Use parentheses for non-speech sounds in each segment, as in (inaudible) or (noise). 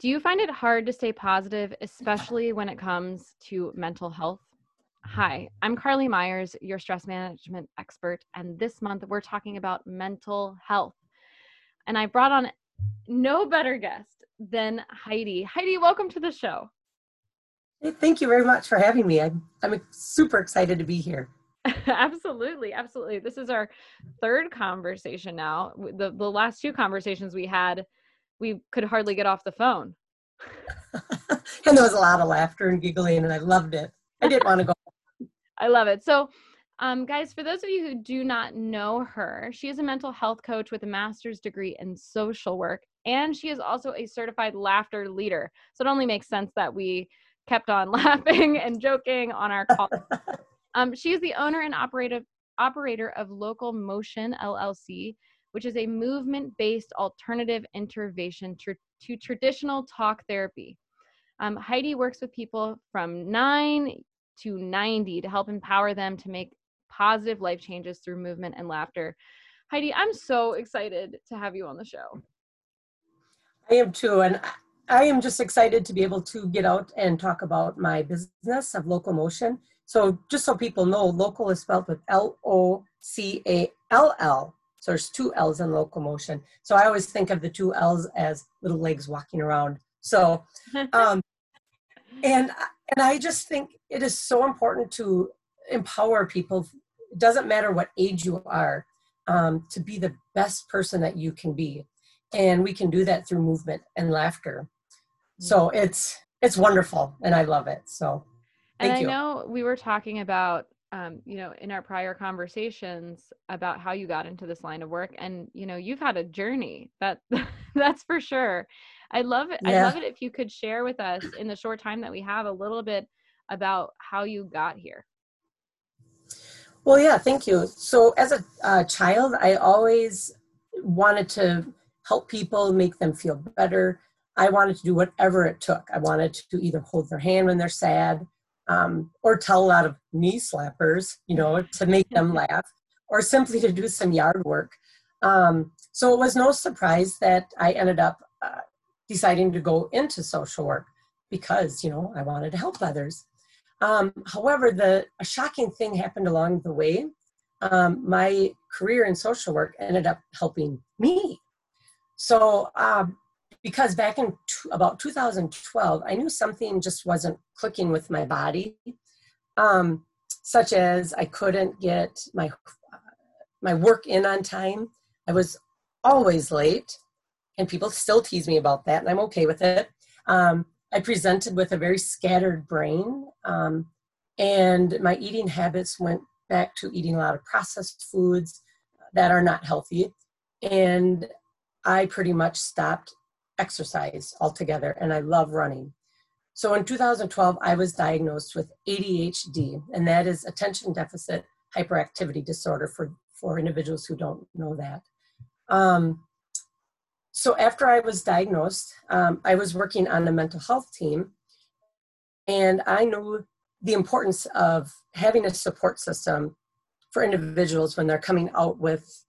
Do you find it hard to stay positive, (laughs) especially when it comes to mental health? Mm-hmm. Hi, I'm Carly Myers, your stress management expert, and this month we're talking about mental health. And I brought on no better guest than Heidi. Heidi, welcome to the show. Hey, thank you very much for having me. I'm, I'm super excited to be here. (laughs) absolutely, absolutely. This is our third conversation now. The, the last two conversations we had, we could hardly get off the phone. (laughs) and there was a lot of laughter and giggling, and I loved it. I didn't want to go. (laughs) I love it. So, um, guys, for those of you who do not know her, she is a mental health coach with a master's degree in social work, and she is also a certified laughter leader. So it only makes sense that we kept on (laughs) laughing and joking on our call. um, she is the owner and operator operator of Locall Motion LLC, which is a movement-based alternative intervention to traditional talk therapy. Um, Heidi works with people from nine to 90 to help empower them to make positive life changes through movement and laughter. Heidi, I'm so excited to have you on the show. I am too. And I am just excited to be able to get out and talk about my business of Locall Motion. So, just so people know, local is spelled with L O C A L L. So, there's two L's in Locall Motion. So, I always think of the two L's as little legs walking around. So, (laughs) um, and and I just think it is so important to empower people. It doesn't matter what age you are, um, to be the best person that you can be, and we can do that through movement and laughter. So mm-hmm. it's it's wonderful, and I love it. So, Thank and I you. know we were talking about um, you know, in our prior conversations about how you got into this line of work, and you know, you've had a journey. That (laughs) that's for sure. I love it. Yeah. I love it if you could share with us in the short time that we have a little bit about how you got here. Well, yeah, thank you. So, as a uh, child, I always wanted to help people, make them feel better. I wanted to do whatever it took. I wanted to either hold their hand when they're sad, um, or tell a lot of knee slappers, you know, to make them laugh, or simply to do some yard work. Um, so it was no surprise that I ended up uh, deciding to go into social work because, you know, I wanted to help others. Um, however, the a shocking thing happened along the way. Um, my career in social work ended up helping me. So, um, because back in t- about 2012, I knew something just wasn't clicking with my body, um, such as I couldn't get my my work in on time. I was always late, and people still tease me about that, and I'm okay with it. Um, I presented with a very scattered brain, um, and my eating habits went back to eating a lot of processed foods that are not healthy. And I pretty much stopped exercise altogether, and I love running. So in 2012, I was diagnosed with ADHD, and that is attention deficit hyperactivity disorder for, for individuals who don't know that. Um, so after I was diagnosed, um, I was working on a mental health team, and I knew the importance of having a support system for individuals when they're coming out with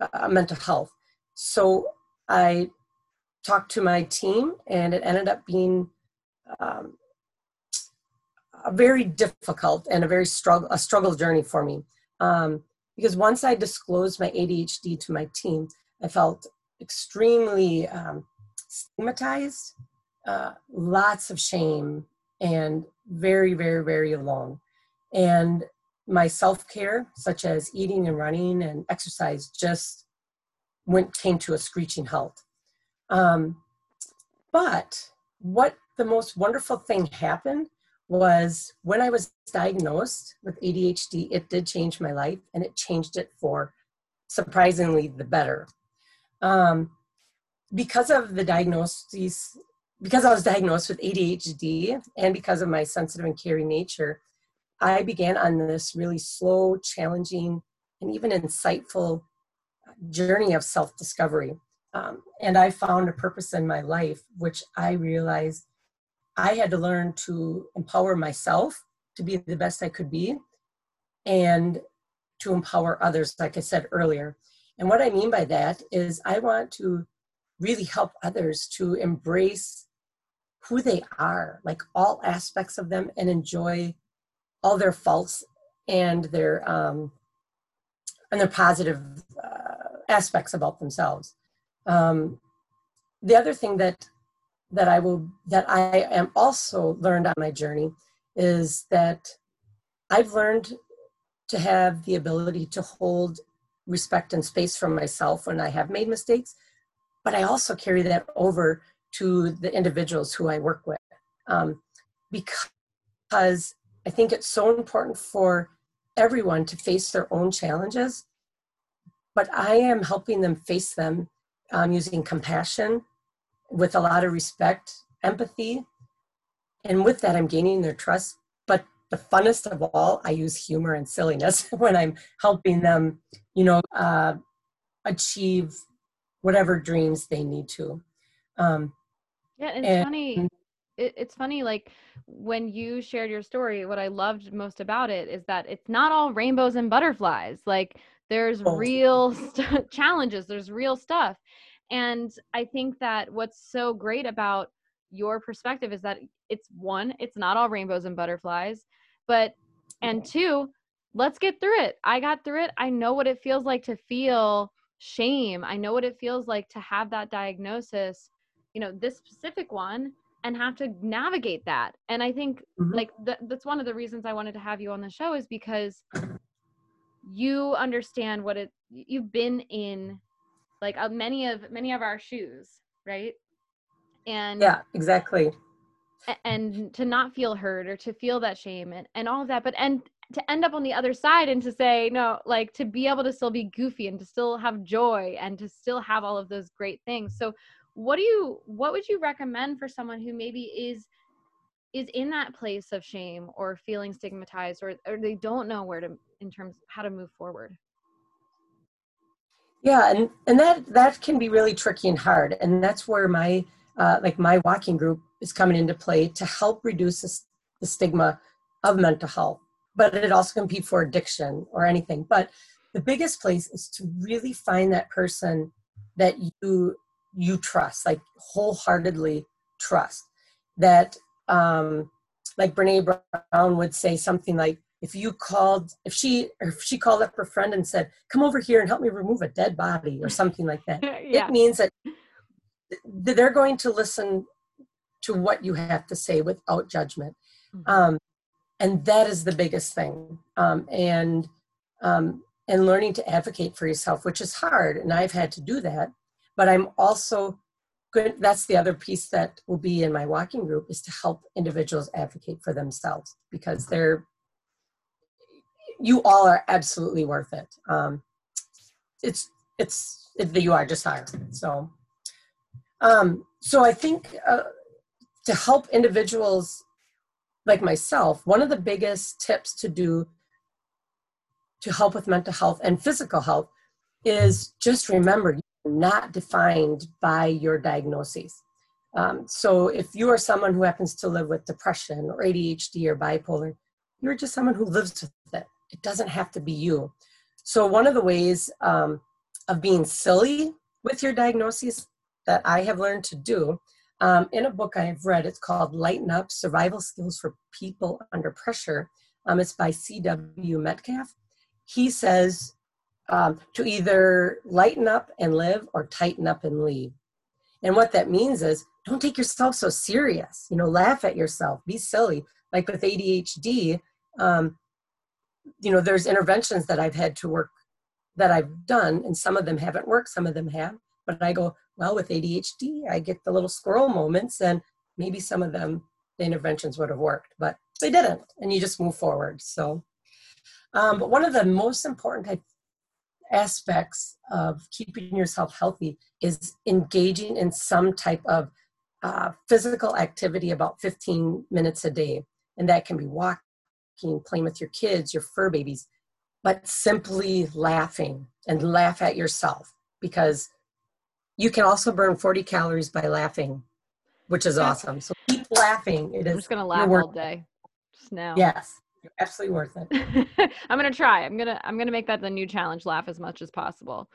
uh, mental health. So I talked to my team, and it ended up being um, a very difficult and a very struggle a struggle journey for me. Um, because once I disclosed my ADHD to my team, I felt extremely um, stigmatized, uh, lots of shame, and very, very, very alone. And my self care, such as eating and running and exercise, just went came to a screeching halt. Um, but what the most wonderful thing happened was when I was diagnosed with ADHD, it did change my life and it changed it for surprisingly the better. Um, because of the diagnosis, because I was diagnosed with ADHD and because of my sensitive and caring nature, I began on this really slow, challenging, and even insightful journey of self discovery. Um, and I found a purpose in my life, which I realized I had to learn to empower myself to be the best I could be and to empower others, like I said earlier. And what I mean by that is I want to really help others to embrace who they are, like all aspects of them, and enjoy all their faults and their um, and their positive uh, aspects about themselves. Um, the other thing that that I will that I am also learned on my journey is that I've learned to have the ability to hold respect and space for myself when I have made mistakes, but I also carry that over to the individuals who I work with. Um, because I think it's so important for everyone to face their own challenges, but I am helping them face them um, using compassion, with a lot of respect, empathy, and with that, I'm gaining their trust. But the funnest of all, I use humor and silliness (laughs) when I'm helping them, you know, uh, achieve whatever dreams they need to. Um, yeah, it's and, funny. It, it's funny, like when you shared your story, what I loved most about it is that it's not all rainbows and butterflies. Like there's oh. real st- (laughs) challenges, there's real stuff. And I think that what's so great about your perspective is that it's one, it's not all rainbows and butterflies, but and two, let's get through it. I got through it. I know what it feels like to feel shame. I know what it feels like to have that diagnosis, you know, this specific one and have to navigate that. And I think mm-hmm. like th- that's one of the reasons I wanted to have you on the show is because you understand what it you've been in like uh, many of many of our shoes right? And yeah exactly. and to not feel hurt or to feel that shame and, and all of that but and to end up on the other side and to say no like to be able to still be goofy and to still have joy and to still have all of those great things. So what do you what would you recommend for someone who maybe is is in that place of shame or feeling stigmatized or, or they don't know where to in terms how to move forward. Yeah and and that that can be really tricky and hard and that's where my uh, like my walking group is coming into play to help reduce the, the stigma of mental health but it also can be for addiction or anything but the biggest place is to really find that person that you you trust like wholeheartedly trust that um like Brené Brown would say something like if you called if she if she called up her friend and said come over here and help me remove a dead body or something like that (laughs) yeah. it means that they're going to listen to what you have to say without judgment mm-hmm. um, and that is the biggest thing um, and um, and learning to advocate for yourself which is hard and i've had to do that but i'm also good that's the other piece that will be in my walking group is to help individuals advocate for themselves because they're you all are absolutely worth it. Um, it's it's it, you are just higher. So, um, so I think uh, to help individuals like myself, one of the biggest tips to do to help with mental health and physical health is just remember not defined by your diagnoses. Um, so if you are someone who happens to live with depression or ADHD or bipolar, you're just someone who lives with it. It doesn't have to be you. So, one of the ways um, of being silly with your diagnosis that I have learned to do um, in a book I have read, it's called Lighten Up Survival Skills for People Under Pressure. Um, it's by C.W. Metcalf. He says um, to either lighten up and live or tighten up and leave. And what that means is don't take yourself so serious. You know, laugh at yourself, be silly. Like with ADHD, um, you know there's interventions that i've had to work that i've done and some of them haven't worked some of them have but i go well with adhd i get the little squirrel moments and maybe some of them the interventions would have worked but they didn't and you just move forward so um, but one of the most important aspects of keeping yourself healthy is engaging in some type of uh, physical activity about 15 minutes a day and that can be walking playing with your kids, your fur babies, but simply laughing and laugh at yourself because you can also burn 40 calories by laughing, which is awesome. So keep laughing. It is. I'm just gonna laugh all day. Just now. Yes, you're absolutely worth it. (laughs) I'm gonna try. I'm gonna I'm gonna make that the new challenge. Laugh as much as possible.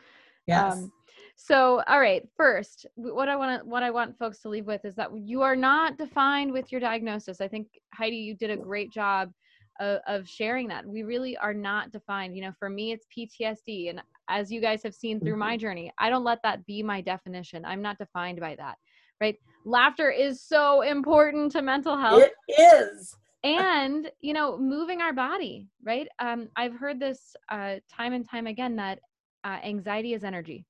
Yes. Um, So, all right, first, what I want to what I want folks to leave with is that you are not defined with your diagnosis. I think Heidi, you did a great job of, of sharing that. We really are not defined. You know, for me, it's PTSD, and as you guys have seen through my mm-hmm. journey, I don't let that be my definition. I'm not defined by that. Right? Laughter is so important to mental health. It is and you know moving our body right um, i've heard this uh, time and time again that uh, anxiety is energy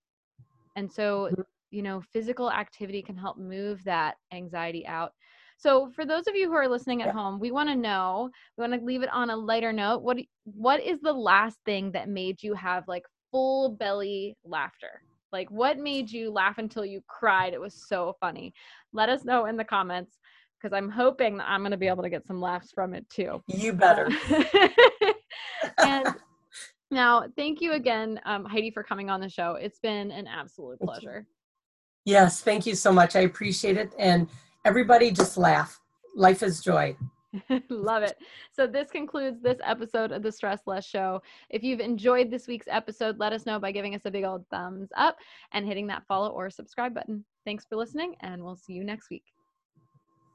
and so, mm-hmm. you know, physical activity can help move that anxiety out. So, for those of you who are listening at home, we want to know, we want to leave it on a lighter note. What what is the last thing that made you have like full belly laughter? Like what made you laugh until you cried? It was so funny. Let us know in the comments because I'm hoping that I'm going to be able to get some laughs from it too. You better. (laughs) and (laughs) now, thank you again, um, Heidi, for coming on the show. It's been an absolute pleasure. Yes, thank you so much. I appreciate it. And everybody just laugh. Life is joy. (laughs) Love it. So, this concludes this episode of the Stress Less Show. If you've enjoyed this week's episode, let us know by giving us a big old thumbs up and hitting that follow or subscribe button. Thanks for listening, and we'll see you next week.